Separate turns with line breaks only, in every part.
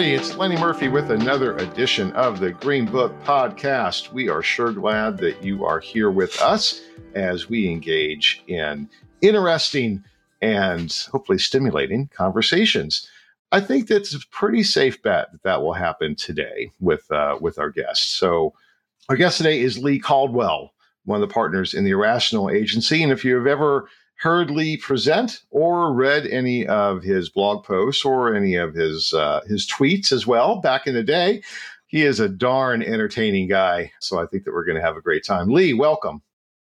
Everybody. It's Lenny Murphy with another edition of the GreenBook Podcast. We are sure glad that you are here with us as we engage in interesting and hopefully stimulating conversations. I think that's a pretty safe bet that that will happen today with uh, with our guest. So, our guest today is Leigh Caldwell, one of the partners in the Irrational Agency. And if you've ever heard Leigh present or read any of his blog posts or any of his uh, his tweets as well back in the day. He is a darn entertaining guy, so I think that we're going to have a great time. Leigh, welcome.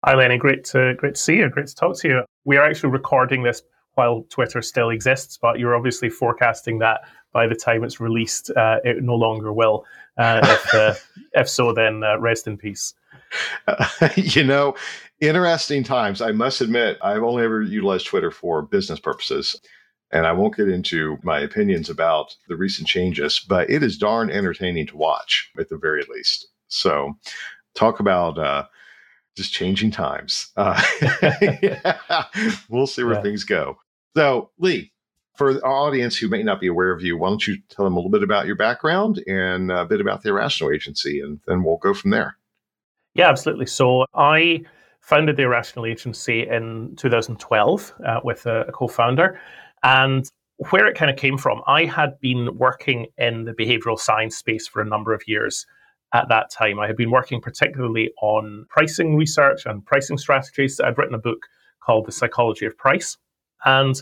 Hi, Lenny. Great to great to see you. Great to talk to you. We are actually recording this while Twitter still exists, but you're obviously forecasting that by the time it's released, uh, it no longer will. Uh, if, uh, if so, then uh, rest in peace.
you know, interesting times. I must admit, I've only ever utilized Twitter for business purposes. And I won't get into my opinions about the recent changes, but it is darn entertaining to watch at the very least. So, talk about uh, just changing times. Uh, yeah, we'll see where yeah. things go. So, Leigh, for our audience who may not be aware of you, why don't you tell them a little bit about your background and a bit about the Irrational Agency, and then we'll go from there.
Yeah, absolutely. So, I founded the Irrational Agency in 2012 uh, with a, a co founder. And where it kind of came from, I had been working in the behavioral science space for a number of years at that time. I had been working particularly on pricing research and pricing strategies. I'd written a book called The Psychology of Price. And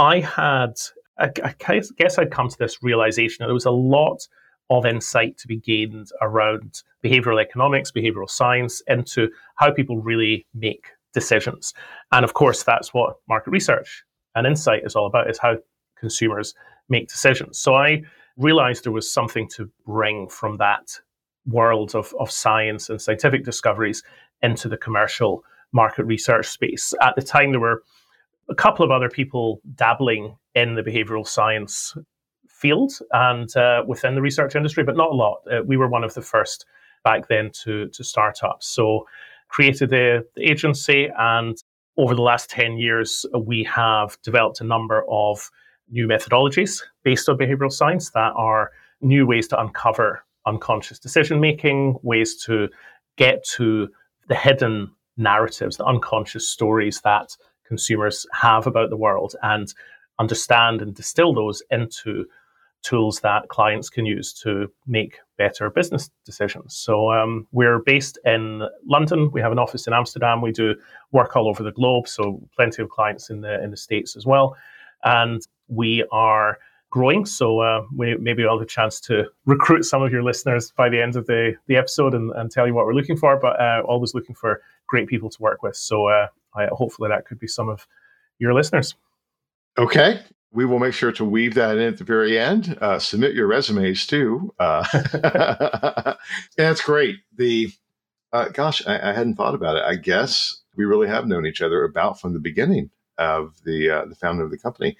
I had, I, I guess I'd come to this realization that there was a lot of insight to be gained around behavioral economics, behavioral science, into how people really make decisions. And of course, that's what market research and insight is all about, is how consumers make decisions. So I realized there was something to bring from that world of, of science and scientific discoveries into the commercial market research space. At the time, there were a couple of other people dabbling in the behavioral science field and uh, within the research industry, but not a lot. Uh, we were one of the first back then to to start up. So created the, agency, and over the last ten years, we have developed a number of new methodologies based on behavioral science that are new ways to uncover unconscious decision making, ways to get to the hidden narratives, the unconscious stories that consumers have about the world, and understand and distill those into tools that clients can use to make better business decisions. So um, we're based in London. We have an office in Amsterdam. We do work all over the globe, so plenty of clients in the in the states as well. And we are growing. So uh, we, maybe I'll have a chance to recruit some of your listeners by the end of the, the episode and, and tell you what we're looking for. But uh, always looking for great people to work with. So uh, I, hopefully that could be some of your listeners.
Okay we will make sure to weave that in at the very end. Uh, submit your resumes too. Uh, that's great. The uh, gosh, I, I, hadn't thought about it. I guess we really have known each other about from the beginning of the uh, the founding of the company.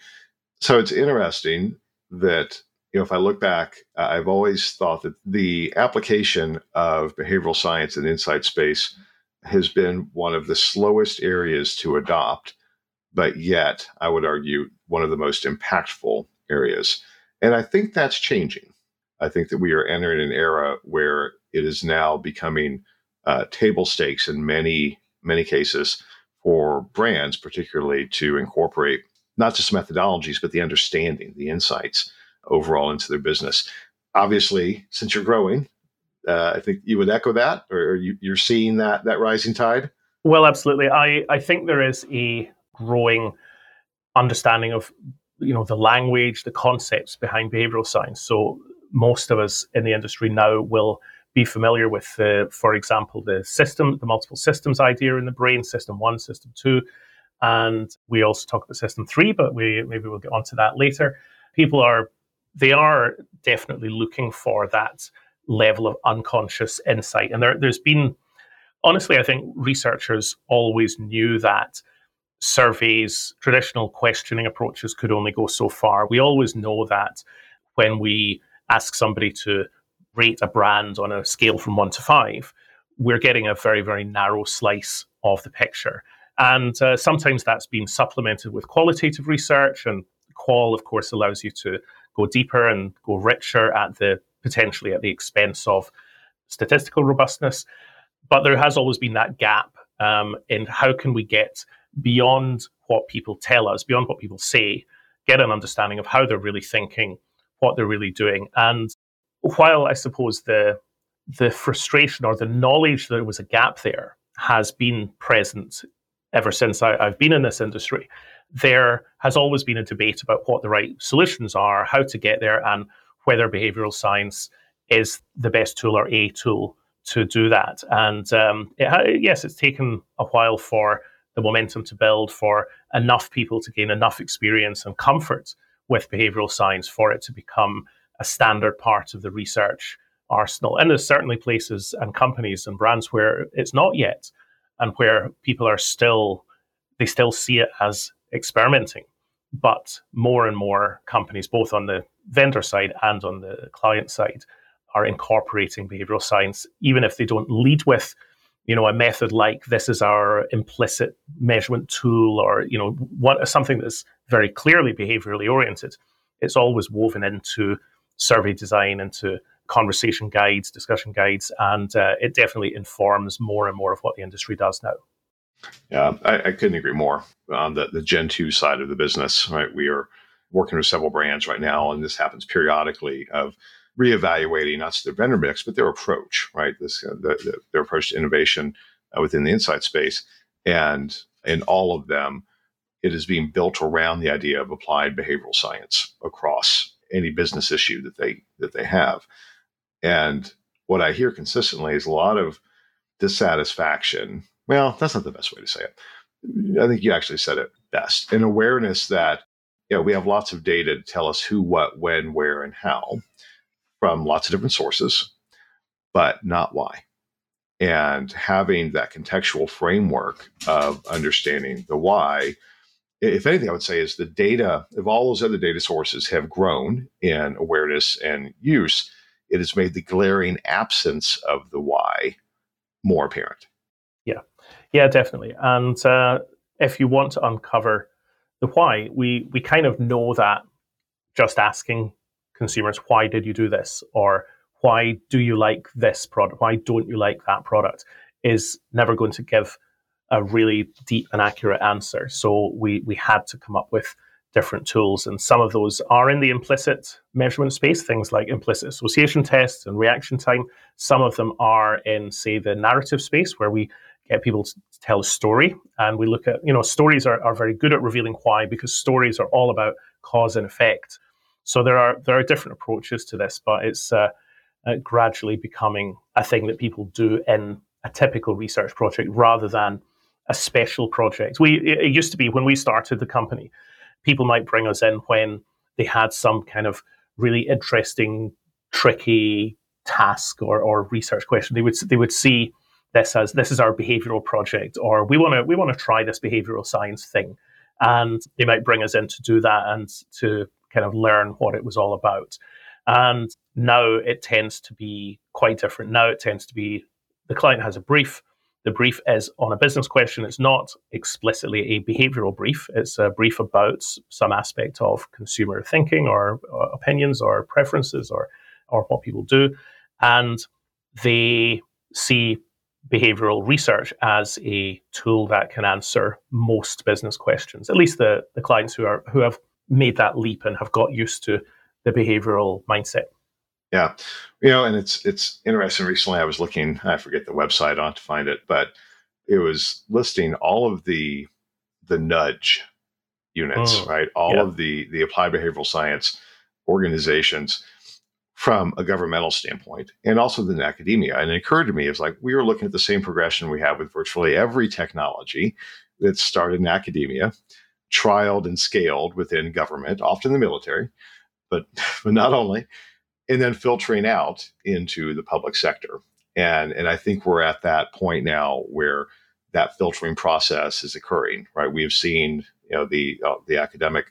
So it's interesting that you know if I look back, I've always thought that the application of behavioral science and insight space has been one of the slowest areas to adopt but yet I would argue one of the most impactful areas. And I think that's changing. I think that we are entering an era where it is now becoming uh, table stakes in many, many cases for brands, particularly to incorporate not just methodologies, but the understanding, the insights overall into their business. Obviously, since you're growing, uh, I think you would echo that, or you, you're seeing that that rising tide.
Well, absolutely. I, I think there is a growing understanding of you know the language, the concepts behind behavioral science. So most of us in the industry now will be familiar with, uh, for example, the system, the multiple systems idea in the brain, system one, system two, And we also talk about system three, but we maybe we'll get onto that later. People are they are definitely looking for that level of unconscious insight. And there, there's been honestly, I think researchers always knew that surveys, traditional questioning approaches could only go so far. We always know that when we ask somebody to rate a brand on a scale from one to five, we're getting a very, very narrow slice of the picture. And uh, sometimes that's been supplemented with qualitative research. And qual, of course, allows you to go deeper and go richer at the potentially at the expense of statistical robustness. But there has always been that gap um, in how can we get beyond what people tell us, beyond what people say, get an understanding of how they're really thinking, what they're really doing. And while I suppose the the frustration or the knowledge that there was a gap there has been present ever since I, have been in this industry, there has always been a debate about what the right solutions are, how to get there, and whether behavioral science is the best tool or a tool to do that. And um, it, yes, it's taken a while for the momentum to build, for enough people to gain enough experience and comfort with behavioral science for it to become a standard part of the research arsenal. And there's certainly places and companies and brands where it's not yet, and where people are still they still see it as experimenting. But more and more companies, both on the vendor side and on the client side, are incorporating behavioral science, even if they don't lead with, you know, a method like this is our implicit measurement tool, or you know, what something that's very clearly behaviorally oriented. It's always woven into survey design, into conversation guides, discussion guides, and uh, it definitely informs more and more of what the industry does now.
Yeah, I, I couldn't agree more on the, the Gen 2 side of the business, right? We are working with several brands right now, and this happens periodically of reevaluating not just their vendor mix, but their approach, right? This uh, the, the, their approach to innovation uh, within the insight space, and in all of them, it is being built around the idea of applied behavioral science across any business issue that they that they have. And what I hear consistently is a lot of dissatisfaction. Well, that's not the best way to say it. I think you actually said it best. An awareness that you know, we have lots of data to tell us who, what, when, where, and how from lots of different sources, but not why. And having that contextual framework of understanding the why, if anything, I would say is the data of all those other data sources have grown in awareness and use. It has made the glaring absence of the why more apparent.
Yeah, yeah, definitely. And uh, if you want to uncover the why, we we kind of know that just asking consumers, why did you do this? Or why do you like this product? Why don't you like that product? Is never going to give a really deep and accurate answer. So we we had to come up with different tools, and some of those are in the implicit measurement space, things like implicit association tests and reaction time. Some of them are in, say, the narrative space, where we get people to tell a story, and we look at you know stories are, are very good at revealing why because stories are all about cause and effect. So there are there are different approaches to this, but it's uh, uh, gradually becoming a thing that people do in a typical research project rather than a special project. We it used to be when we started the company, people might bring us in when they had some kind of really interesting, tricky task or, or research question. They would they would see this as this is our behavioral project, or we want to we want to try this behavioral science thing, and they might bring us in to do that and to kind of learn what it was all about. And now it tends to be quite different. Now it tends to be the client has a brief. The brief is on a business question. It's not explicitly a behavioral brief. It's a brief about some aspect of consumer thinking or, or opinions or preferences or, or what people do. And they see behavioral research as a tool that can answer most business questions, at least the, the clients who are who have made that leap and have got used to the behavioral mindset.
Yeah, you know, and it's it's interesting. Recently, I was looking. I forget the website. I have to find it, but it was listing all of the the nudge units, mm, right? All yeah. of the the applied behavioral science organizations from a governmental standpoint, and also in academia. And it occurred to me, it's like we were looking at the same progression we have with virtually every technology that started in academia, trialed and scaled within government, often the military, but, but not only, and then filtering out into the public sector. And, and I think we're at that point now where that filtering process is occurring, right? We have seen, you know, the, uh, the academic,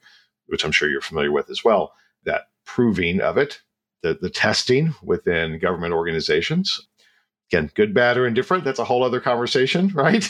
which I'm sure you're familiar with as well, that proving of it, the, the testing within government organizations. Again, good, bad, or indifferent, that's a whole other conversation, right?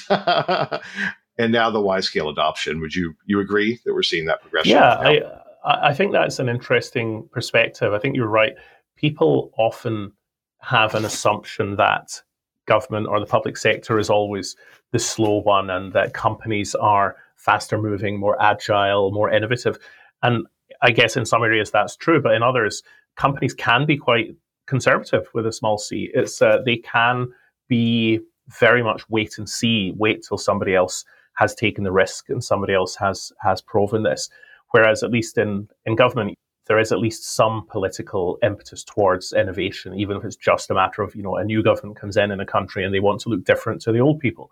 And now the wide scale adoption. Would you you agree that we're seeing that progression?
Yeah, I, I think that's an interesting perspective. I think you're right. People often have an assumption that government or the public sector is always the slow one and that companies are faster moving, more agile, more innovative. And I guess in some areas that's true, but in others, companies can be quite conservative with a small c. It's uh, they can be very much wait and see, wait till somebody else has taken the risk and somebody else has has proven this. Whereas at least in, in government, there is at least some political impetus towards innovation, even if it's just a matter of, you know, a new government comes in in a country and they want to look different to the old people.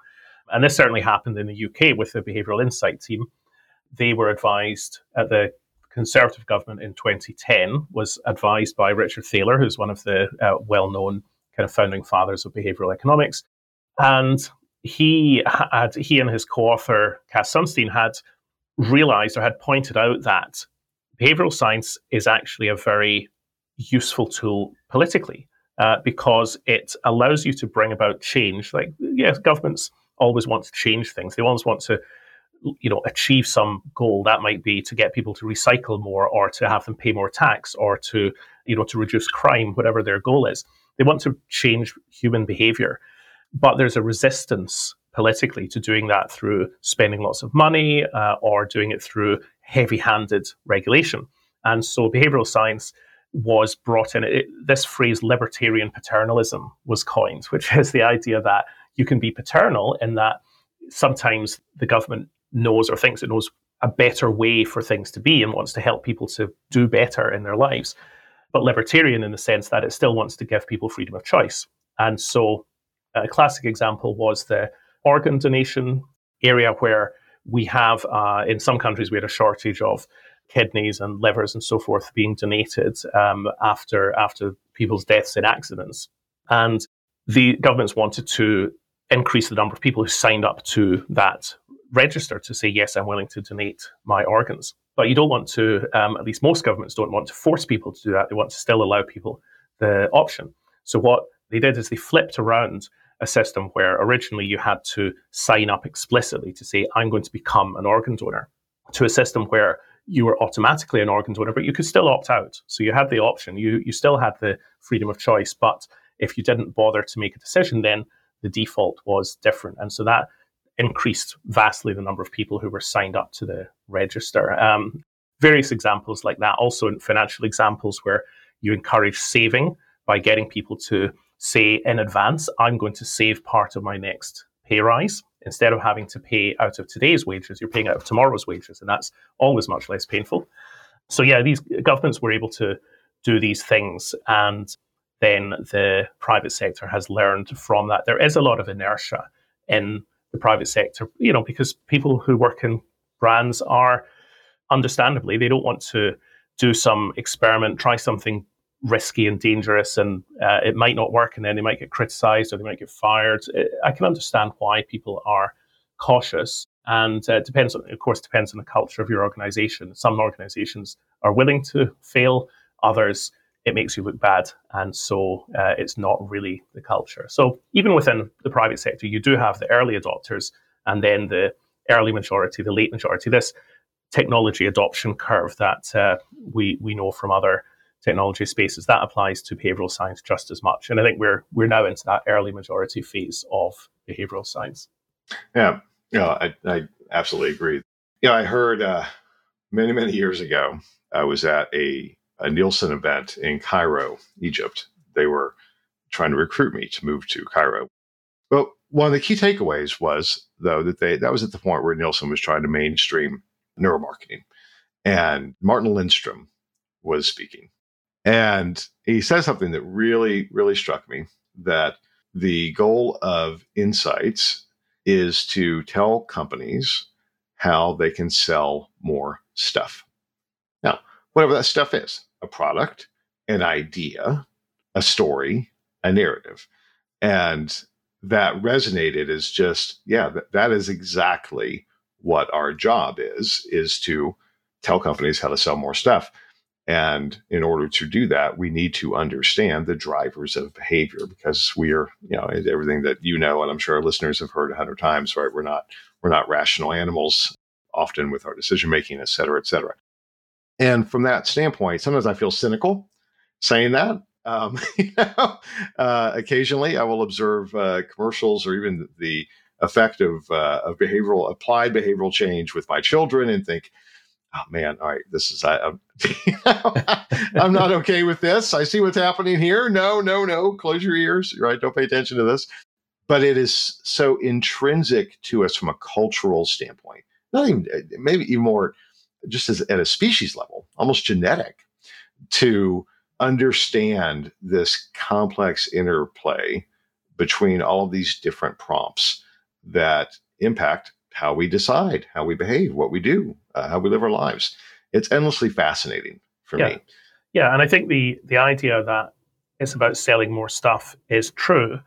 And this certainly happened in the UK with the Behavioural Insight team. They were advised at the Conservative government in 2010 was advised by Richard Thaler, who's one of the uh, well-known kind of founding fathers of behavioral economics, and he had he and his co-author Cass Sunstein had realized or had pointed out that behavioral science is actually a very useful tool politically uh, because it allows you to bring about change. Like, yes, governments always want to change things. They always want to, you know, achieve some goal. That might be to get people to recycle more, or to have them pay more tax, or to, you know, to reduce crime, whatever their goal is. They want to change human behavior, but there's a resistance politically to doing that through spending lots of money uh, or doing it through heavy handed regulation. And so behavioral science was brought in. It, this phrase, libertarian paternalism, was coined, which is the idea that you can be paternal in that sometimes the government knows or thinks it knows a better way for things to be and wants to help people to do better in their lives. But libertarian in the sense that it still wants to give people freedom of choice. And so a classic example was the organ donation area where we have, uh, in some countries, we had a shortage of kidneys and livers and so forth being donated um, after after people's deaths in accidents. And the governments wanted to increase the number of people who signed up to that register to say, yes, I'm willing to donate my organs. But you don't want to, um, at least most governments don't want to force people to do that. They want to still allow people the option. So what they did is they flipped around a system where originally you had to sign up explicitly to say, I'm going to become an organ donor, to a system where you were automatically an organ donor, but you could still opt out. So you had the option, you, you still had the freedom of choice. But if you didn't bother to make a decision, then the default was different. And so that increased vastly the number of people who were signed up to the register. Um, various examples like that, also in financial examples where you encourage saving by getting people to say in advance, I'm going to save part of my next pay rise. Instead of having to pay out of today's wages, you're paying out of tomorrow's wages, and that's always much less painful. So, yeah, these governments were able to do these things, and then the private sector has learned from that. There is a lot of inertia in the private sector, you know, because people who work in brands are understandably, they don't want to do some experiment, try something risky and dangerous and uh, it might not work and then they might get criticized or they might get fired. I can understand why people are cautious and uh, depends on, of course, depends on the culture of your organization. Some organizations are willing to fail, others it makes you look bad. And so uh, it's not really the culture. So even within the private sector, you do have the early adopters and then the early majority, the late majority, this technology adoption curve that uh, we, we know from other technology spaces, that applies to behavioral science just as much. And I think we're we're now into that early majority phase of behavioral science.
Yeah, yeah, I, I absolutely agree. Yeah, I heard uh, many many years ago. I was at a, a Nielsen event in Cairo, Egypt. They were trying to recruit me to move to Cairo. Well, one of the key takeaways was though that they that was at the point where Nielsen was trying to mainstream neuromarketing, and Martin Lindstrom was speaking and he says something that really, really struck me that the goal of insights is to tell companies how they can sell more stuff. Now, whatever that stuff is a product, an idea, a story, a narrative. And that resonated as just, yeah, that, that is exactly what our job is, is to tell companies how to sell more stuff. And in order to do that, we need to understand the drivers of behavior because we are, you know, everything that you know, and I'm sure our listeners have heard a hundred times, right? We're not, we're not rational animals often with our decision making, et cetera, et cetera. And from that standpoint, sometimes I feel cynical saying that. Um, you know, uh, occasionally I will observe uh, commercials or even the effect of, uh, of behavioral applied behavioral change with my children and think, oh man, all right, this is I, I'm, I'm not okay with this. I see what's happening here. No, no, no. Close your ears. Right? Don't pay attention to this. But it is so intrinsic to us from a cultural standpoint. Not even maybe even more, just as at a species level, almost genetic, to understand this complex interplay between all of these different prompts that impact how we decide, how we behave, what we do, uh, how we live our lives. It's endlessly fascinating for
yeah.
me.
Yeah, and I think the the idea that it's about selling more stuff is true,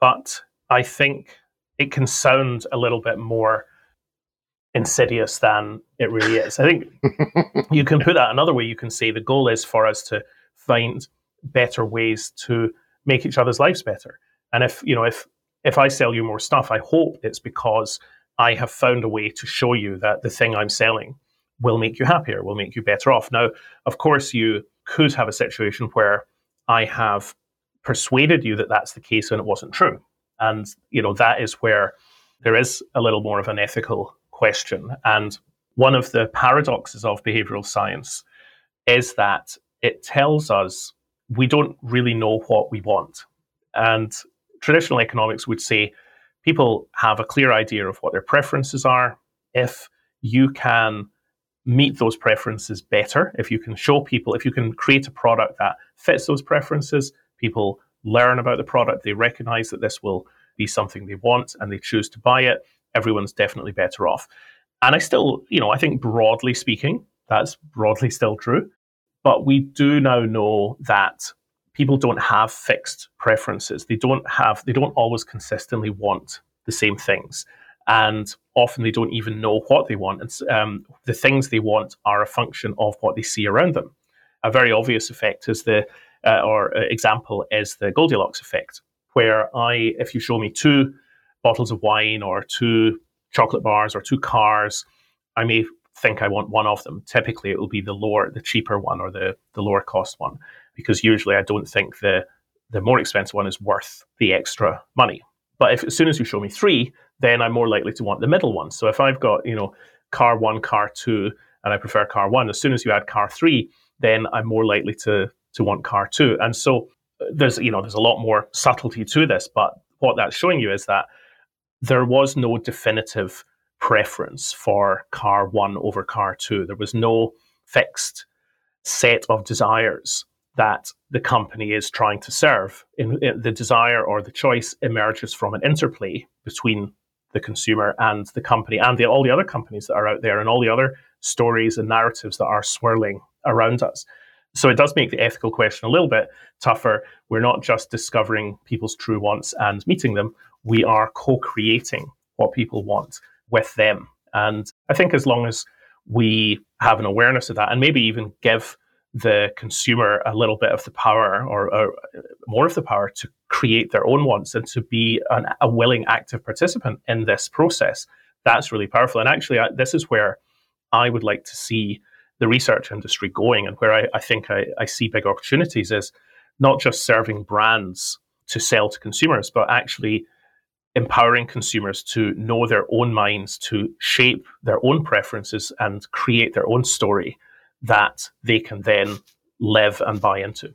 but I think it can sound a little bit more insidious than it really is. I think you can put that another way. You can say the goal is for us to find better ways to make each other's lives better. And if you know if if I sell you more stuff, I hope it's because I have found a way to show you that the thing I'm selling will make you happier, will make you better off. Now, of course, you could have a situation where I have persuaded you that that's the case and it wasn't true. And, you know, that is where there is a little more of an ethical question. And one of the paradoxes of behavioral science is that it tells us we don't really know what we want. And traditional economics would say people have a clear idea of what their preferences are. If you can meet those preferences better, if you can show people, if you can create a product that fits those preferences, people learn about the product, they recognize that this will be something they want and they choose to buy it, everyone's definitely better off. And I still, you know, I think broadly speaking, that's broadly still true. But we do now know that people don't have fixed preferences. They don't have, they don't always consistently want the same things. And often they don't even know what they want. And um, the things they want are a function of what they see around them. A very obvious effect is the, uh, or uh, example is the Goldilocks effect, where I, if you show me two bottles of wine or two chocolate bars or two cars, I may think I want one of them. Typically, it will be the lower, the cheaper one or the, the lower cost one because usually I don't think the the more expensive one is worth the extra money. But if as soon as you show me three, then I'm more likely to want the middle one. So if I've got you know car one, car two, and I prefer car one, as soon as you add car three, then I'm more likely to to want car two. And so uh, there's you know there's a lot more subtlety to this, but what that's showing you is that there was no definitive preference for car one over car two. There was no fixed set of desires that the company is trying to serve. In, in, the desire or the choice emerges from an interplay between the consumer and the company and the, all the other companies that are out there and all the other stories and narratives that are swirling around us. So it does make the ethical question a little bit tougher. We're not just discovering people's true wants and meeting them, we are co creating what people want with them. And I think as long as we have an awareness of that and maybe even give the consumer a little bit of the power or, or, more of the power to create their own wants and to be an, a willing active participant in this process. That's really powerful. And actually I, this is where i would like to see the research industry going and where i, I think I, I see big opportunities is not just serving brands to sell to consumers but actually empowering consumers to know their own minds to shape their own preferences and create their own story that they can then live and buy into.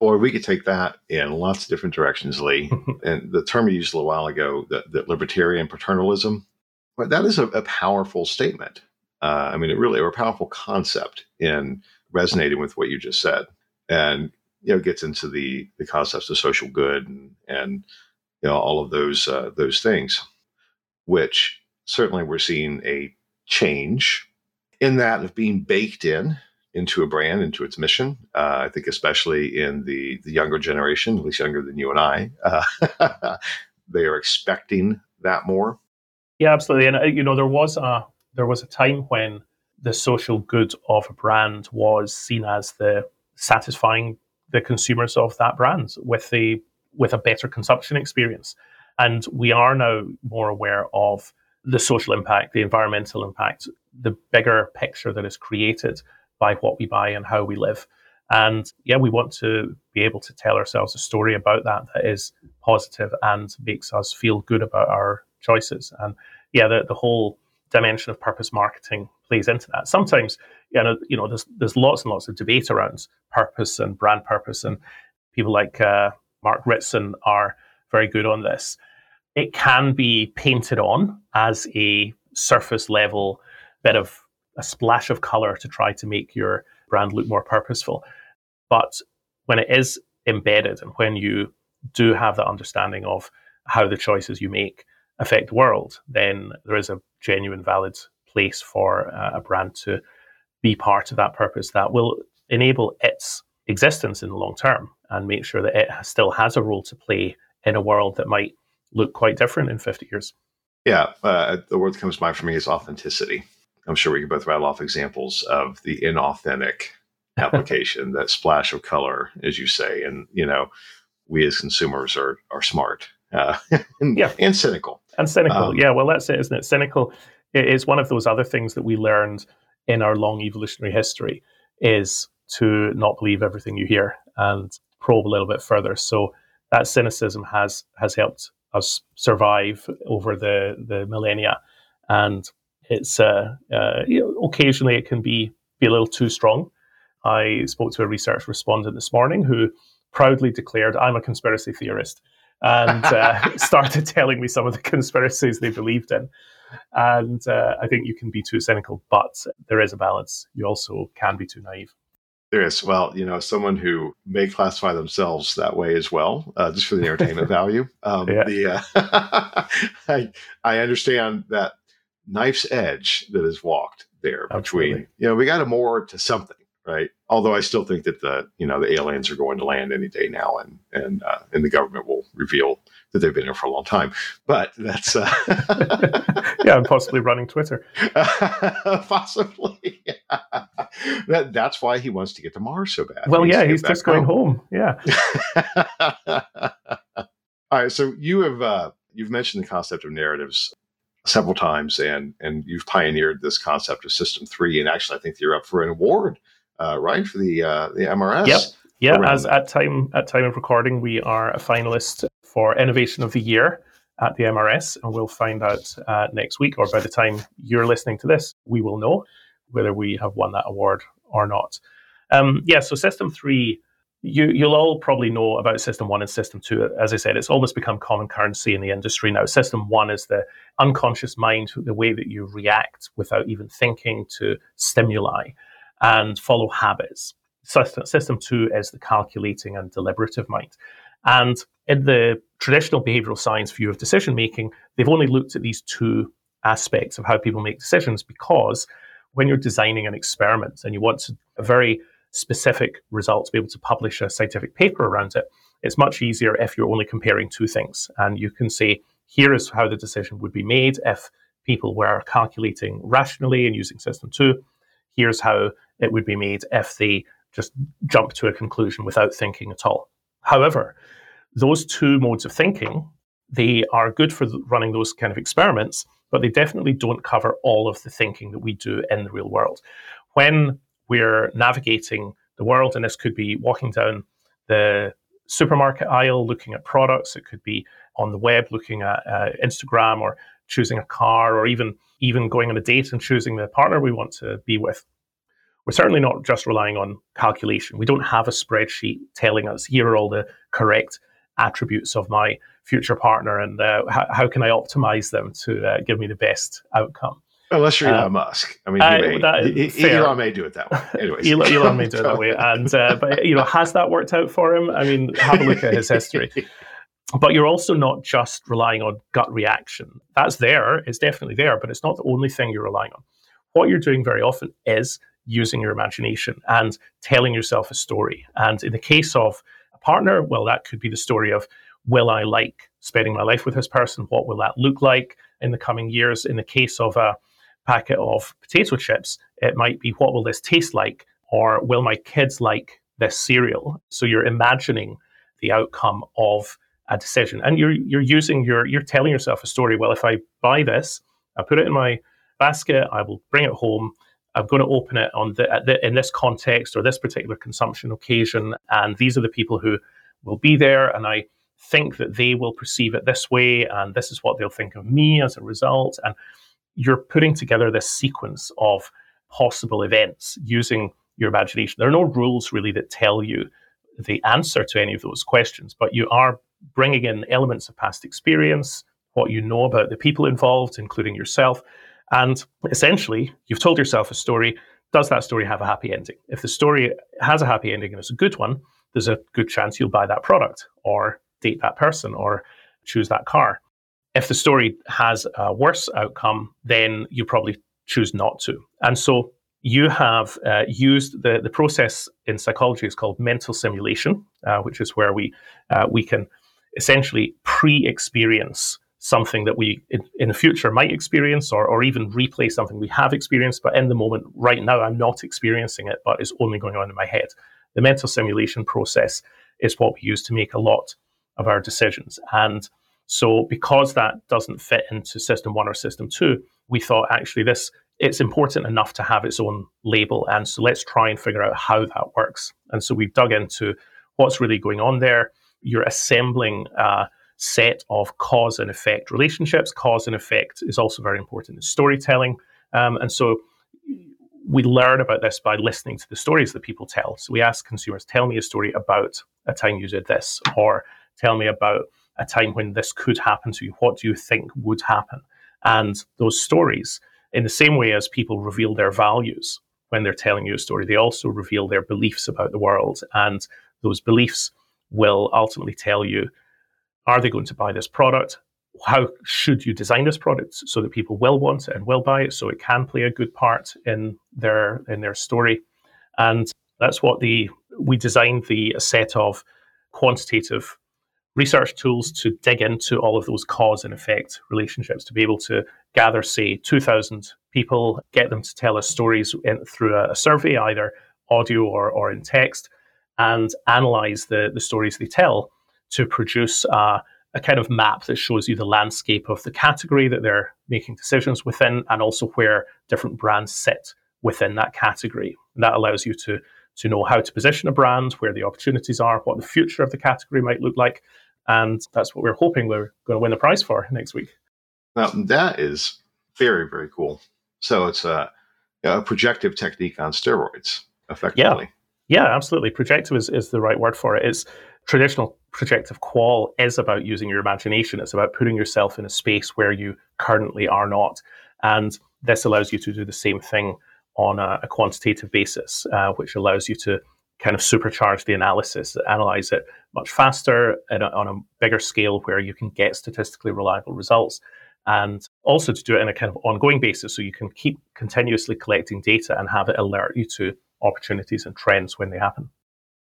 Or we could take that in lots of different directions, Leigh. and the term you used a little while ago, that, that libertarian paternalism, but that is a, a powerful statement. Uh, I mean, it really, or a powerful concept in resonating with what you just said, and you know, gets into the the concepts of social good and and you know all of those uh, those things. which certainly we're seeing a change in that of being baked in into a brand, into its mission. Uh, I think, especially in the the younger generation, at least younger than you and I, uh, they are expecting that more.
Yeah, absolutely. And uh, you know, there was a there was a time when the social good of a brand was seen as the satisfying the consumers of that brand with the with a better consumption experience. And we are now more aware of the social impact, the environmental impact, the bigger picture that is created by what we buy and how we live. And yeah, we want to be able to tell ourselves a story about that that is positive and makes us feel good about our choices. And yeah, the, the whole dimension of purpose marketing plays into that. Sometimes, you know, you know, there's there's lots and lots of debate around purpose and brand purpose, and people like uh, Mark Ritson are very good on this. It can be painted on as a surface level bit of a splash of color to try to make your brand look more purposeful. But when it is embedded and when you do have that understanding of how the choices you make affect the world, then there is a genuine, valid place for uh, a brand to be part of that purpose that will enable its existence in the long term and make sure that it still has a role to play in a world that might look quite different in 50 years.
Yeah, uh, the word that comes to mind for me is authenticity. I'm sure we can both rattle off examples of the inauthentic application, that splash of color, as you say. And, you know, we as consumers are, are smart uh, and, yeah. and cynical.
And cynical. Um, yeah, well, that's it, isn't it? Cynical is one of those other things that we learned in our long evolutionary history is to not believe everything you hear and probe a little bit further. So that cynicism has has helped us survive over the the millennia, and it's uh, uh, you know, occasionally it can be be a little too strong. I spoke to a research respondent this morning who proudly declared, "I'm a conspiracy theorist," and uh, started telling me some of the conspiracies they believed in. And uh, I think you can be too cynical, but there is a balance. You also can be too naive.
There is. Well, you know, someone who may classify themselves that way as well, uh, just for the entertainment value. Um, yeah. The uh, I, I understand that knife's edge that is walked there Absolutely. between. You know, we got to more to something, right? Although I still think that the you know the aliens are going to land any day now, and and uh, and the government will reveal that they've been here for a long time. But that's uh,
yeah, and possibly running Twitter.
possibly. that that's why he wants to get to Mars so bad.
Well, he yeah, he's just going home. Yeah.
All right. So you have uh, you've mentioned the concept of narratives several times, and and you've pioneered this concept of System Three, and actually, I think you're up for an award, uh, right, for the uh, the MRS.
Yep. Yeah, as at time at time of recording, we are a finalist for Innovation of the Year at the MRS, and we'll find out uh, next week, or by the time you're listening to this, we will know whether we have won that award or not. Um, yeah, so System Three, you you'll all probably know about System One and System Two. As I said, it's almost become common currency in the industry now. System One is the unconscious mind, the way that you react without even thinking to stimuli and follow habits. System, system two is the calculating and deliberative mind. And in the traditional behavioral science view of decision making, they've only looked at these two aspects of how people make decisions because when you're designing an experiment and you want to, a very specific result to be able to publish a scientific paper around it, it's much easier if you're only comparing two things. And you can say, here is how the decision would be made if people were calculating rationally and using system two. Here's how it would be made if they just jump to a conclusion without thinking at all. However, those two modes of thinking, they are good for running those kind of experiments, but they definitely don't cover all of the thinking that we do in the real world. When we're navigating the world, and this could be walking down the supermarket aisle looking at products, it could be on the web looking at uh, Instagram or choosing a car or even even going on a date and choosing the partner we want to be with we're certainly not just relying on calculation. We don't have a spreadsheet telling us here are all the correct attributes of my future partner and uh, how, how, can I optimize them to uh, give me the best outcome.
Unless you're Elon um, Musk, I mean, uh, may, he, Elon may do it that way. Anyways,
Elon, Elon may do it that way, and uh, but you know, has that worked out for him? I mean, have a look at his history. but you're also not just relying on gut reaction. That's there, it's definitely there, but it's not the only thing you're relying on. What you're doing very often is using your imagination and telling yourself a story. And in the case of a partner, well, that could be the story of will I like spending my life with this person? What will that look like in the coming years? In the case of a packet of potato chips, it might be what will this taste like? Or will my kids like this cereal? So you're imagining the outcome of a decision. And you're you're using your you're telling yourself a story. Well, if I buy this, I put it in my basket, I will bring it home. I'm going to open it on the, the, in this context or this particular consumption occasion, and these are the people who will be there, and I think that they will perceive it this way, and this is what they'll think of me as a result. And you're putting together this sequence of possible events using your imagination. There are no rules really that tell you the answer to any of those questions, but you are bringing in elements of past experience, what you know about the people involved, including yourself. And essentially, you've told yourself a story. Does that story have a happy ending? If the story has a happy ending and it's a good one, there's a good chance you'll buy that product or date that person or choose that car. If the story has a worse outcome, then you probably choose not to. And so you have uh, used the, the process in psychology is called mental simulation, uh, which is where we uh, we can essentially pre-experience something that we in, in, the future might experience or, or even replay something we have experienced. But in the moment right now i'm not experiencing it but it's only going on in my head. The mental simulation process is what we use to make a lot of our decisions. And so because that doesn't fit into system one or system two we thought actually this it's important enough to have its own label and so let's try and figure out how that works and so we've dug into what's really going on there you're assembling a set of cause and effect relationships. Cause and effect is also very important in storytelling. Um, and so we learn about this by listening to the stories that people tell. So we ask consumers, tell me a story about a time you did this, or tell me about a time when this could happen to you. What do you think would happen? And those stories, in the same way as people reveal their values when they're telling you a story, they also reveal their beliefs about the world. And those beliefs will ultimately tell you are they going to buy this product? How should you design this product so that people will want it and will buy it so it can play a good part in their in their story? And that's what the we designed the set of quantitative research tools to dig into all of those cause and effect relationships to be able to gather say 2000 people get them to tell us stories in, through a, a survey either audio or, or in text and analyze the, the stories they tell to produce uh, a kind of map that shows you the landscape of the category that they're making decisions within and also where different brands sit within that category. And that allows you to, to know how to position a brand, where the opportunities are, what the future of the category might look like. And that's what we're hoping we're going to win the prize for next week.
Now, that is very, very cool. So it's a, a projective technique on steroids, effectively.
Yeah. Yeah, absolutely. Projective is, is the right word for it. It's traditional projective qual is about using your imagination. It's about putting yourself in a space where you currently are not. And this allows you to do the same thing on a, a quantitative basis, uh, which allows you to kind of supercharge the analysis, analyze it much faster and on a bigger scale where you can get statistically reliable results. And also to do it in a kind of ongoing basis so you can keep continuously collecting data and have it alert you to opportunities and trends when they happen.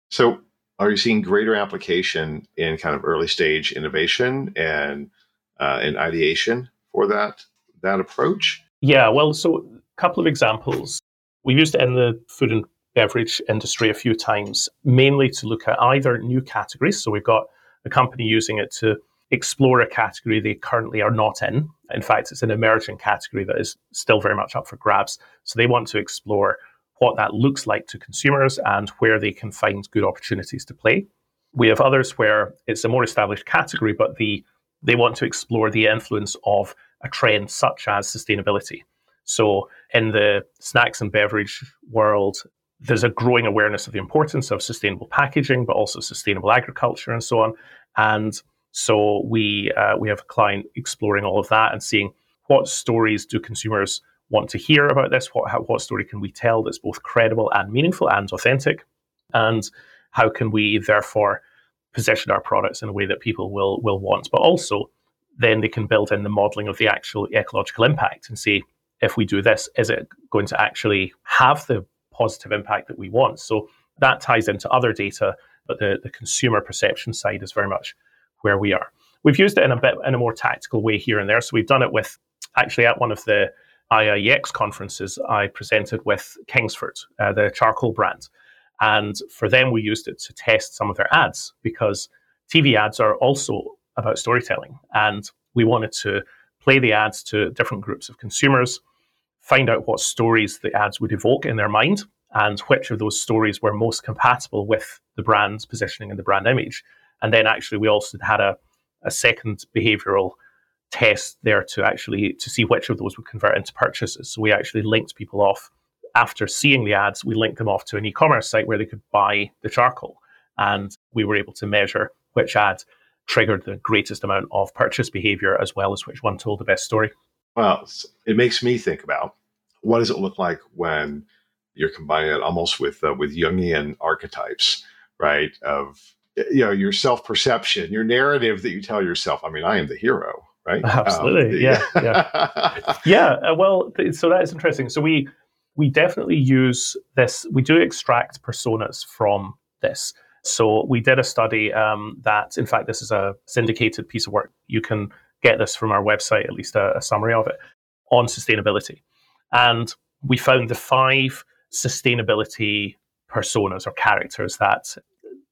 So, are you seeing greater application in kind of early stage innovation and uh, in ideation for that that approach?
Yeah, well, so a couple of examples. We've used it in the food and beverage industry a few times, mainly to look at either new categories. So we've got a company using it to explore a category they currently are not in. In fact, it's an emerging category that is still very much up for grabs. So they want to explore what that looks like to consumers and where they can find good opportunities to play. We have others where it's a more established category, but the they want to explore the influence of a trend such as sustainability. So, in the snacks and beverage world, there's a growing awareness of the importance of sustainable packaging, but also sustainable agriculture and so on. And so, we uh, we have a client exploring all of that and seeing what stories do consumers want to hear about this? What, how, what story can we tell that's both credible and meaningful and authentic? And how can we therefore position our products in a way that people will will want. But also, then they can build in the modeling of the actual ecological impact and see if we do this, is it going to actually have the positive impact that we want? So that ties into other data, but the, the consumer perception side is very much where we are. We've used it in a bit in a more tactical way here and there. So we've done it with actually at one of the IIEX conferences, I presented with Kingsford, uh, the charcoal brand. And for them, we used it to test some of their ads because TV ads are also about storytelling. And we wanted to play the ads to different groups of consumers, find out what stories the ads would evoke in their mind, and which of those stories were most compatible with the brand's positioning and the brand image. And then actually, we also had a, a second behavioral test there to actually to see which of those would convert into purchases. So we actually linked people off after seeing the ads, we linked them off to an e-commerce site where they could buy the charcoal. And we were able to measure which ad triggered the greatest amount of purchase behavior as well as which one told the best story.
Well, it makes me think about what does it look like when you're combining it almost with uh, with Jungian archetypes, right? Of you know your self perception, your narrative that you tell yourself. I mean, I am the hero, right?
Absolutely, um, yeah, yeah, yeah. Uh, well, so that is interesting. So we we definitely use this. We do extract personas from this. So we did a study um, that, in fact, this is a syndicated piece of work. You can get this from our website, at least a, a summary of it on sustainability. And we found the five sustainability personas or characters that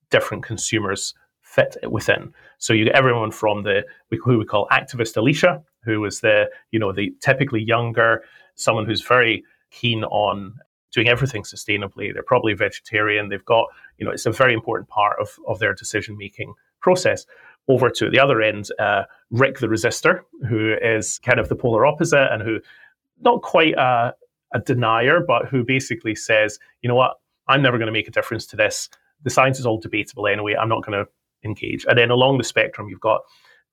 different consumers fit within. So you get everyone from the who we call activist Alicia, who is the you know the typically younger, someone who's very keen on doing everything sustainably. They're probably vegetarian. They've got, you know, it's a very important part of, of their decision making process. Over to the other end, uh, Rick the Resistor, who is kind of the polar opposite and who, not quite a, a denier, but who basically says, you know what, I'm never going to make a difference to this. The science is all debatable anyway. I'm not going to engage. And then along the spectrum, you've got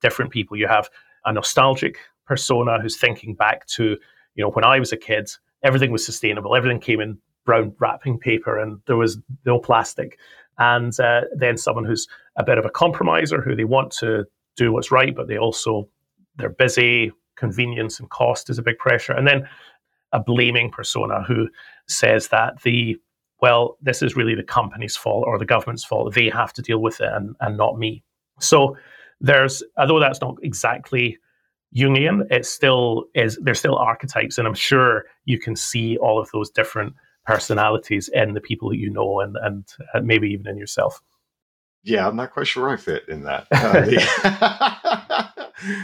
different people. You have a nostalgic persona who's thinking back to, you know, when I was a kid, everything was sustainable. Everything came in brown wrapping paper and there was no plastic. And uh, then someone who's a bit of a compromiser who they want to do what's right, but they also they're busy. Convenience and cost is a big pressure. And then a blaming persona who says that the well, this is really the company's fault or the government's fault. They have to deal with it and, and not me. So there's although that's not exactly Jungian, it still is. There's still archetypes, and I'm sure you can see all of those different personalities in the people that you know, and and uh, maybe even in yourself.
Yeah, I'm not quite sure I fit in that. Uh,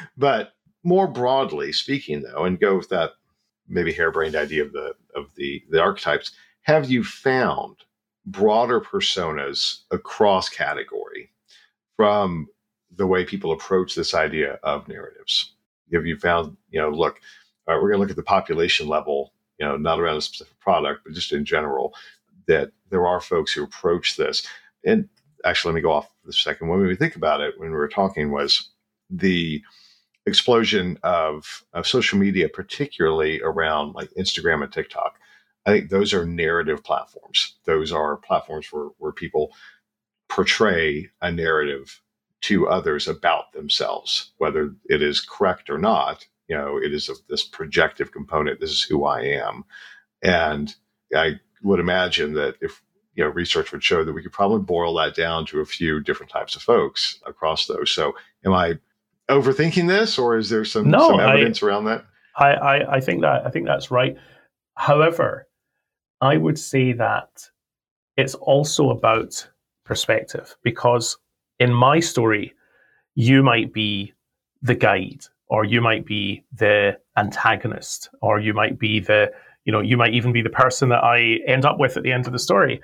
but more broadly speaking, though, and go with that maybe harebrained idea of the of the the archetypes. Have you found broader personas across category from the way people approach this idea of narratives? have you found, you know, look, all right, we're going to look at the population level, you know, not around a specific product, but just in general, that there are folks who approach this. And actually, let me go off the second. When we think about it, when we were talking, was the explosion of, of social media, particularly around like Instagram and TikTok. I think those are narrative platforms. Those are platforms where, where people portray a narrative to others about themselves, whether it is correct or not. You know, it is a, this projective component. This is who I am, and I would imagine that if you know research would show that we could probably boil that down to a few different types of folks across those. So, am I overthinking this, or is there some, no, some evidence
I,
around that?
I, I, I think that I think that's right. However, I would say that it's also about perspective because in my story, you might be the guide, or you might be the antagonist, or you might be the, you know, you might even be the person that I end up with at the end of the story.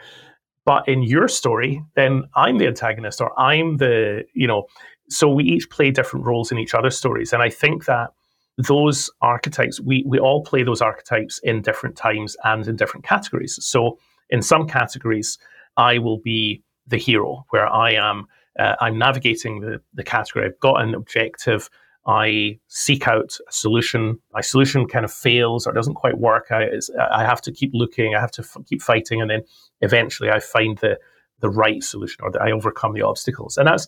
But in your story, then I'm the antagonist, or I'm the, you know, so we each play different roles in each other's stories. And I think that those archetypes, we, we all play those archetypes in different times and in different categories. So in some categories, I will be the hero, where I am uh, I'm navigating the, the category. I've got an objective. I seek out a solution. My solution kind of fails or doesn't quite work. I, I have to keep looking. I have to f- keep fighting, and then eventually I find the the right solution or that I overcome the obstacles. And that's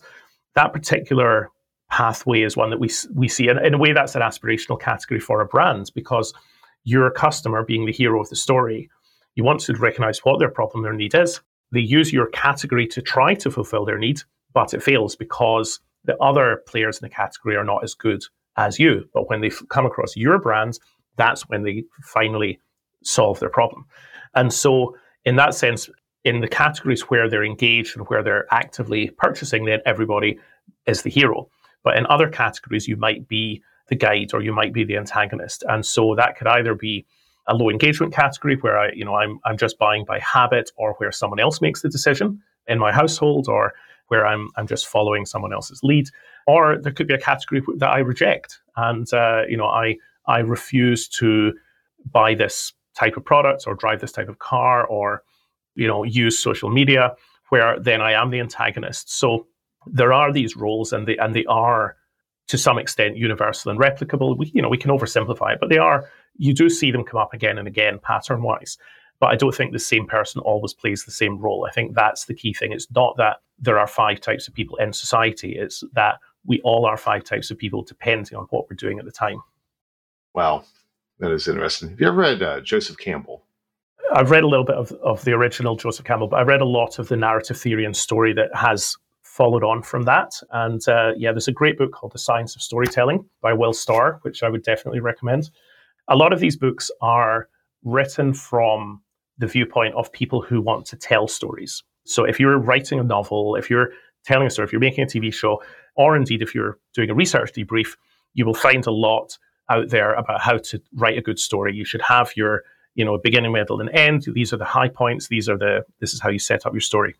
that particular pathway is one that we we see. And in a way, that's an aspirational category for a brand because you're customer being the hero of the story. You want to recognize what their problem, their need is. They use your category to try to fulfill their need, but it fails because the other players in the category are not as good as you. But when they come across your brand, that's when they finally solve their problem. And so, in that sense, in the categories where they're engaged and where they're actively purchasing, then everybody is the hero. But in other categories, you might be the guide or you might be the antagonist. And so that could either be a low engagement category where I, you know, I'm I'm just buying by habit or where someone else makes the decision in my household or where I'm I'm just following someone else's lead. Or there could be a category that I reject and uh, you know I I refuse to buy this type of product or drive this type of car or you know use social media where then I am the antagonist. So there are these roles and they and they are to some extent universal and replicable. We you know we can oversimplify it, but they are you do see them come up again and again pattern wise. But I don't think the same person always plays the same role. I think that's the key thing. It's not that there are five types of people in society, it's that we all are five types of people depending on what we're doing at the time.
Wow, that is interesting. Have you ever read uh, Joseph Campbell?
I've read a little bit of, of the original Joseph Campbell, but I read a lot of the narrative theory and story that has followed on from that. And uh, yeah, there's a great book called The Science of Storytelling by Will Storr, which I would definitely recommend. A lot of these books are written from the viewpoint of people who want to tell stories. So if you're writing a novel, if you're telling a story, if you're making a TV show, or indeed if you're doing a research debrief, you will find a lot out there about how to write a good story. You should have your, you know, beginning, middle, and end. These are the high points. These are the this is how you set up your story.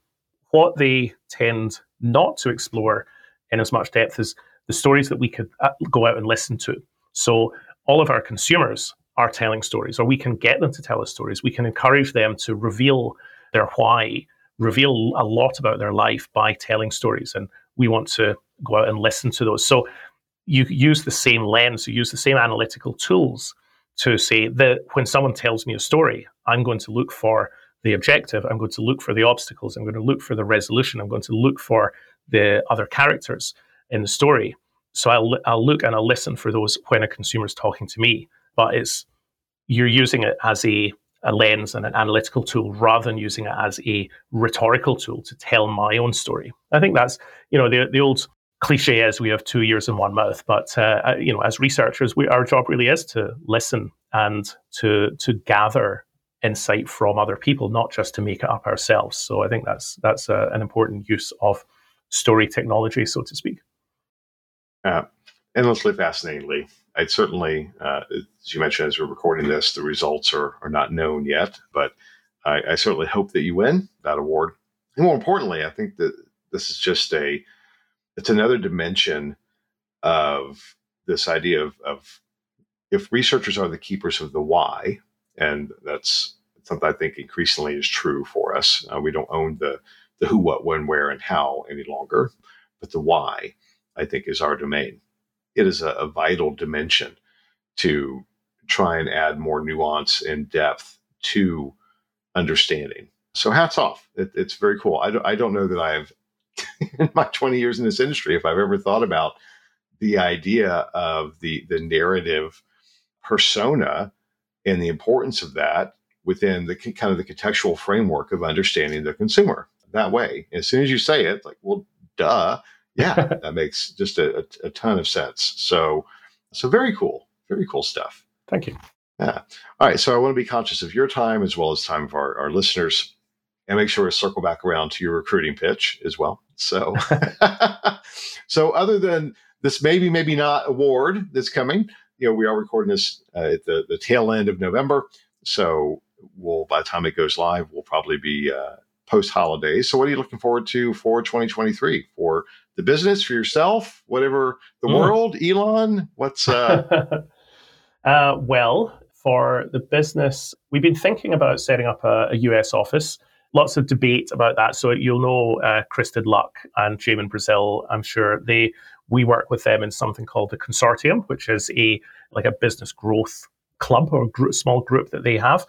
What they tend not to explore in as much depth as the stories that we could uh, go out and listen to. So all of our consumers are telling stories, or we can get them to tell us stories. We can encourage them to reveal their why, reveal a lot about their life by telling stories. And we want to go out and listen to those. So you use the same lens, you use the same analytical tools to say that when someone tells me a story, I'm going to look for the objective, I'm going to look for the obstacles, I'm going to look for the resolution, I'm going to look for the other characters in the story. So I'll, I'll look and I'll listen for those when a consumer is talking to me. But it's you're using it as a, a lens and an analytical tool rather than using it as a rhetorical tool to tell my own story. I think that's you know the the old cliche is we have two ears and one mouth, but uh, uh, you know as researchers, we our job really is to listen and to to gather insight from other people, not just to make it up ourselves. So I think that's that's uh, an important use of story technology, so to speak.
Uh, endlessly fascinatingly, I'd certainly, uh, as you mentioned, as we're recording this, the results are, are not known yet, but I, I certainly hope that you win that award. And more importantly, I think that this is just a, it's another dimension of this idea of, of if researchers are the keepers of the why, and that's something I think increasingly is true for us. Uh, we don't own the the who, what, when, where, and how any longer, but the why, I think, is our domain. It is a, a vital dimension to try and add more nuance and depth to understanding. So hats off. It, it's very cool. I don't, I don't know that I've, in my 20 years in this industry, if I've ever thought about the idea of the the narrative persona and the importance of that within the kind of the contextual framework of understanding the consumer that way. as soon as you say it, like, well, duh, yeah, that makes just a, a, a, ton of sense. So, so very cool, very cool stuff.
Thank you.
Yeah. All right. So I want to be conscious of your time as well as time of our, our listeners, and make sure to circle back around to your recruiting pitch as well. So, so other than this, maybe maybe not award that's coming, you know, we are recording this uh, at the, the tail end of November. So we'll, by the time it goes live, we'll probably be uh, post holidays. So what are you looking forward to for 2023 for the business, for yourself, whatever the mm. world, Elon? What's uh...
uh, well, for the business, we've been thinking about setting up a, a US office. Lots of debate about that. So you'll know uh, Kristin Luck and Jamin Brazil. I'm sure they we work with them in something called the consortium, which is a like a business growth club or group, small group that they have.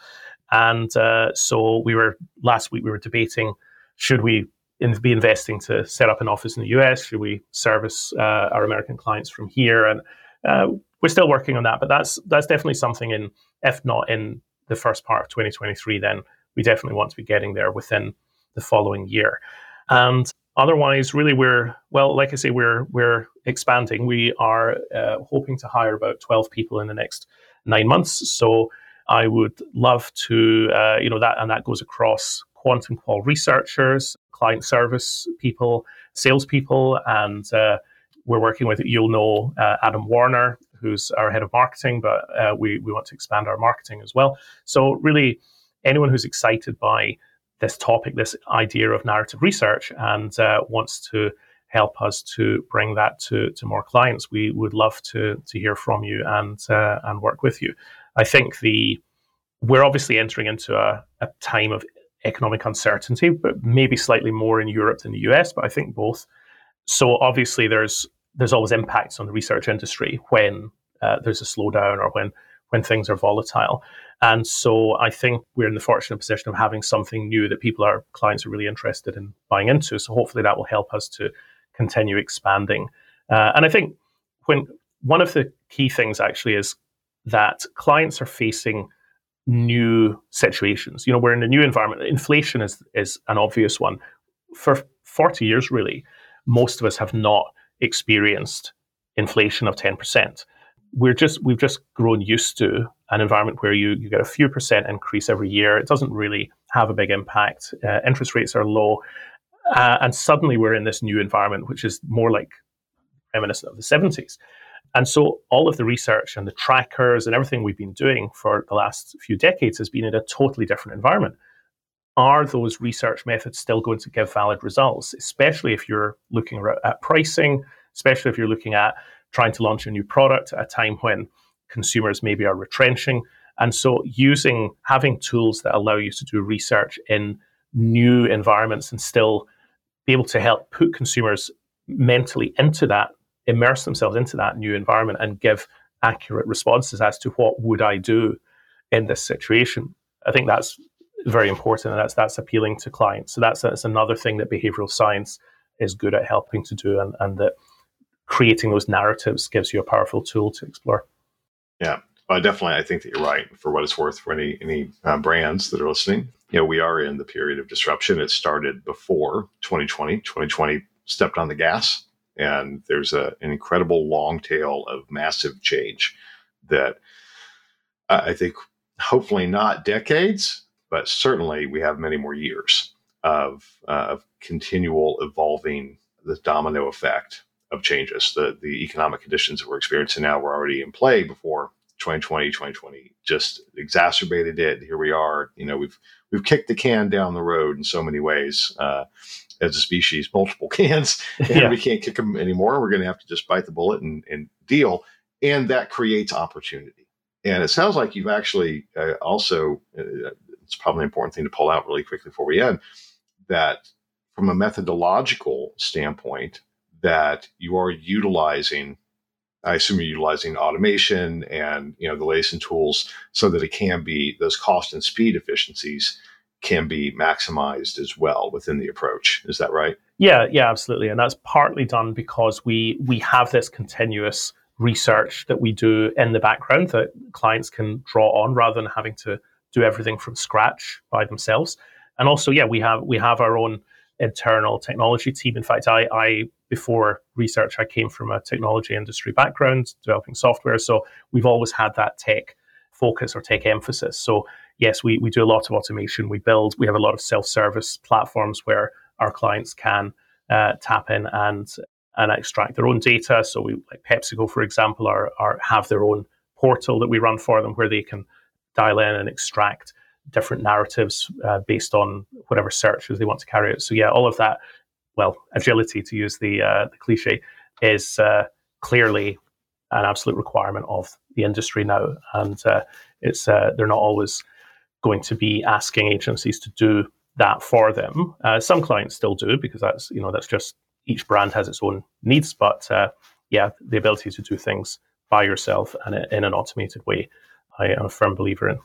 And uh, so we were last week we were debating should we in, be investing to set up an office in the US? Should we service uh, our American clients from here? And uh, we're still working on that, but that's that's definitely something in, if not in the first part of 2023, then we definitely want to be getting there within the following year. And otherwise, really, we're well, like I say, we're we're expanding. We are uh, hoping to hire about 12 people in the next nine months. So I would love to, uh, you know, that and that goes across quantum qual researchers, client service people, salespeople, and uh, we're working with, you'll know, uh, Adam Warner, who's our head of marketing, but uh, we, we want to expand our marketing as well. So, really, anyone who's excited by this topic, this idea of narrative research, and uh, wants to help us to bring that to, to more clients, we would love to, to hear from you and, uh, and work with you. I think the we're obviously entering into a, a time of economic uncertainty, but maybe slightly more in Europe than the US, but I think both. So obviously there's there's always impacts on the research industry when uh, there's a slowdown or when when things are volatile. And so I think we're in the fortunate position of having something new that people, our clients, are really interested in buying into. So hopefully that will help us to continue expanding. Uh, and I think when one of the key things actually is that clients are facing new situations. You know, we're in a new environment. Inflation is is an obvious one. For 40 years, really, most of us have not experienced inflation of 10%. We're just we've just grown used to an environment where you, you get a few percent increase every year. It doesn't really have a big impact. Uh, interest rates are low. Uh, and suddenly we're in this new environment, which is more like reminiscent of the 70s. And so all of the research and the trackers and everything we've been doing for the last few decades has been in a totally different environment. Are those research methods still going to give valid results, especially if you're looking at pricing, especially if you're looking at trying to launch a new product at a time when consumers maybe are retrenching? And so using having tools that allow you to do research in new environments and still be able to help put consumers mentally into that immerse themselves into that new environment and give accurate responses as to what would I do in this situation. I think that's very important, and that's that's appealing to clients. So that's that's another thing that behavioral science is good at helping to do, and, and that creating those narratives gives you a powerful tool to explore.
Yeah, well, definitely. I think that you're right. For what it's worth, for any any uh, brands that are listening, you know, we are in the period of disruption. It started before 2020. 2020 stepped on the gas and there's a, an incredible long tail of massive change that I think hopefully not decades, but certainly we have many more years of, uh, of continual evolving the domino effect of changes. The, the economic conditions that we're experiencing now were already in play before 2020, 2020 just exacerbated it. Here we are. You know, we've we've kicked the can down the road in so many ways. Uh, as a species multiple cans and yeah. we can't kick them anymore. We're going to have to just bite the bullet and, and deal. And that creates opportunity. And it sounds like you've actually uh, also, uh, it's probably an important thing to pull out really quickly before we end, that from a methodological standpoint, that you are utilizing I assume you're utilizing automation and you know the latest in tools so that it can be those cost and speed efficiencies can be maximized as well within the approach. Is that right?
Yeah, yeah, absolutely. And that's partly done because we we have this continuous research that we do in the background that clients can draw on rather than having to do everything from scratch by themselves. And also, yeah, we have we have our own internal technology team. In fact, I, I before research, I came from a technology industry background, developing software. So we've always had that tech focus or tech emphasis. So yes, we, we do a lot of automation. We build, we have a lot of self service platforms where our clients can uh, tap in and and extract their own data. So we like PepsiCo, for example, are, are have their own portal that we run for them where they can dial in and extract different narratives uh, based on whatever searches they want to carry out. So yeah, all of that, well, agility to use the uh, the cliche, is uh, clearly an absolute requirement of the industry now, and uh, it's uh, they're not always going to be asking agencies to do that for them. Uh, some clients still do because that's you know that's just each brand has its own needs. But yeah, the ability to do things by yourself and in an automated way, I am a firm believer in.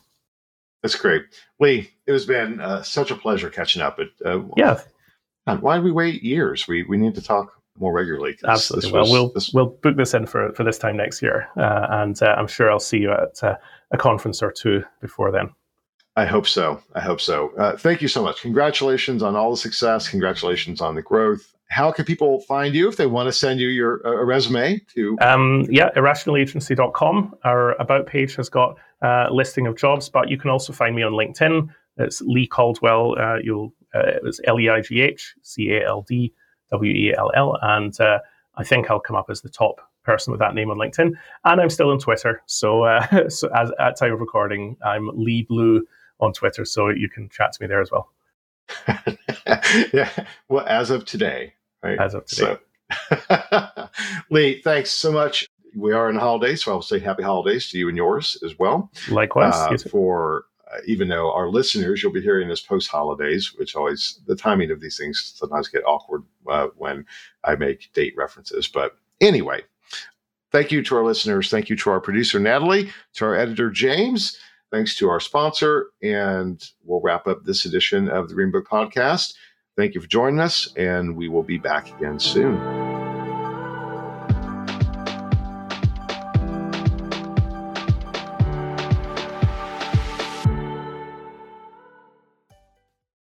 That's great, Leigh. It has been uh, such a pleasure catching up. But
uh, yeah,
Why did we wait years? We we need to talk more regularly.
Absolutely. well, we'll this... we'll book this in for for this time next year, uh, and uh, I'm sure I'll see you at uh, a conference or two before then.
I hope so. I hope so. Uh, thank you so much. Congratulations on all the success. Congratulations on the growth. How can people find you if they want to send you your a resume to?
Um, yeah, irrationalagency.com. Our about page has got a listing of jobs, but you can also find me on LinkedIn. It's Leigh Caldwell. Uh, you'll uh, it was L E I G H C A L D W E L L, and uh, I think I'll come up as the top person with that name on LinkedIn. And I'm still on Twitter. So, uh, so as, at time of recording, I'm Leigh Blue on Twitter, so you can chat to me there as well.
yeah. Well, as of today, right?
As of today.
So. Leigh, thanks so much. We are in holidays, so I'll say happy holidays to you and yours as well.
Likewise.
Uh, for uh, even though our listeners, you'll be hearing this post holidays, which always the timing of these things sometimes get awkward uh, when I make date references. But anyway, thank you to our listeners. Thank you to our producer, Natalie, to our editor, James. Thanks to our sponsor. And we'll wrap up this edition of the GreenBook Podcast. Thank you for joining us, and we will be back again soon.